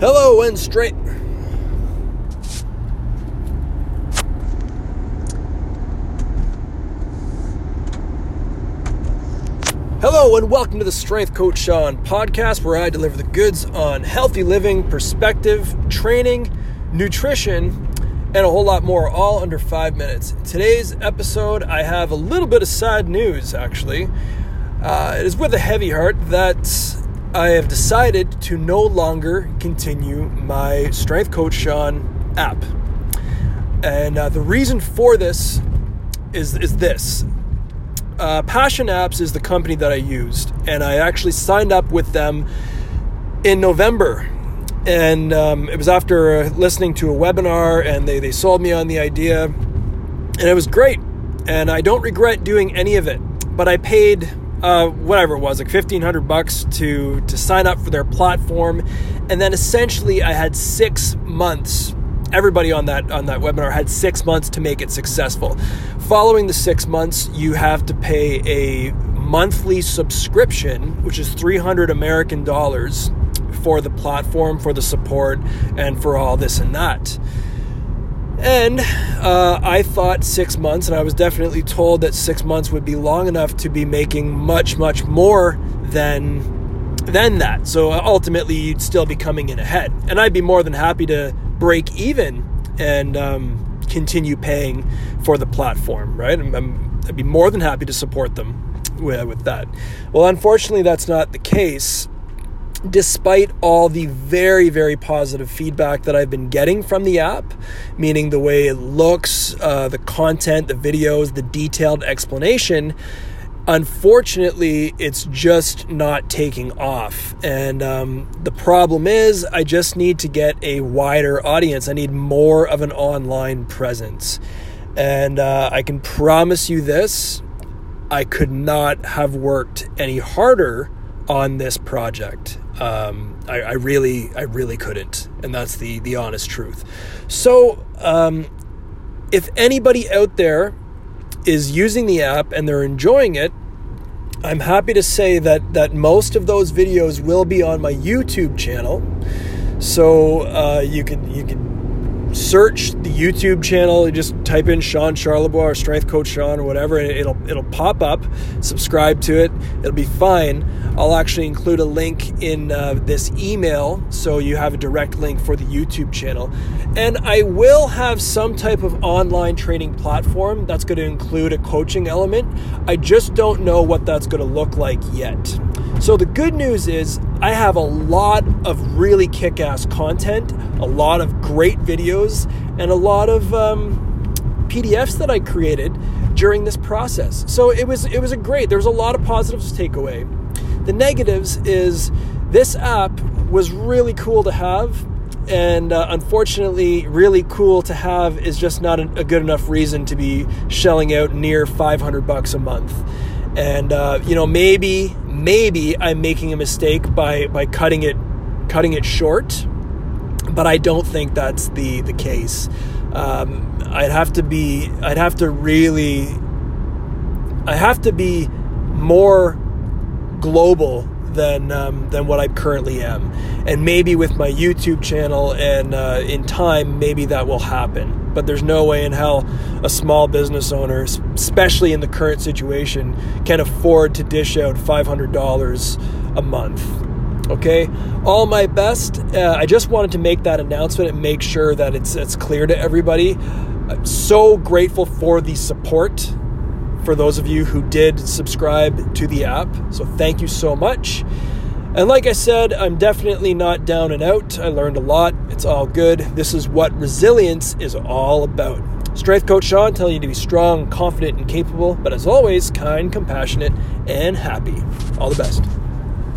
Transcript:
Hello and straight. Hello and welcome to the Strength Coach Sean podcast where I deliver the goods on healthy living, perspective, training, nutrition, and a whole lot more, all under five minutes. In today's episode, I have a little bit of sad news actually. Uh, it is with a heavy heart that I have decided to no longer continue my Strength Coach Sean app. And uh, the reason for this is, is this uh, Passion Apps is the company that I used, and I actually signed up with them in November. And um, it was after listening to a webinar, and they, they sold me on the idea, and it was great. And I don't regret doing any of it, but I paid uh, whatever it was, like fifteen hundred bucks to to sign up for their platform, and then essentially I had six months everybody on that on that webinar had six months to make it successful. Following the six months, you have to pay a monthly subscription, which is 300 American dollars for the platform, for the support, and for all this and that. And uh, I thought six months, and I was definitely told that six months would be long enough to be making much, much more than than that. So ultimately, you'd still be coming in ahead, and I'd be more than happy to break even and um, continue paying for the platform, right? i would be more than happy to support them with, with that. Well, unfortunately, that's not the case. Despite all the very, very positive feedback that I've been getting from the app, meaning the way it looks, uh, the content, the videos, the detailed explanation, unfortunately, it's just not taking off. And um, the problem is, I just need to get a wider audience. I need more of an online presence. And uh, I can promise you this I could not have worked any harder on this project. Um, I, I, really, I really couldn't, and that's the the honest truth. So, um, if anybody out there is using the app and they're enjoying it, I'm happy to say that that most of those videos will be on my YouTube channel. So uh, you can you can search the YouTube channel. You just type in Sean Charlebois or Strength Coach Sean or whatever, and it'll it'll pop up. Subscribe to it. It'll be fine. I'll actually include a link in uh, this email so you have a direct link for the YouTube channel. And I will have some type of online training platform that's going to include a coaching element. I just don't know what that's going to look like yet. So the good news is I have a lot of really kick ass content, a lot of great videos, and a lot of um, PDFs that I created during this process. So it was it was a great. There was a lot of positives to take away. The negatives is this app was really cool to have, and uh, unfortunately, really cool to have is just not a, good enough reason to be shelling out near 500 bucks a month. And uh, you know, maybe maybe I'm making a mistake by by cutting it cutting it short, but I don't think that's the the case. Um, I'd have to be I'd have to really I have to be more global than um, than what I currently am. And maybe with my YouTube channel and uh, in time, maybe that will happen. But there's no way in hell a small business owner, especially in the current situation, can afford to dish out $500 a month. Okay, all my best. Uh, I just wanted to make that announcement and make sure that it's it's clear to everybody. I'm so grateful for the support for those of you who did subscribe to the app. So thank you so much. And like I said, I'm definitely not down and out. I learned a lot. It's all good. This is what resilience is all about. Strength Coach Sean telling you to be strong, confident, and capable, but as always, kind, compassionate, and happy. All the best.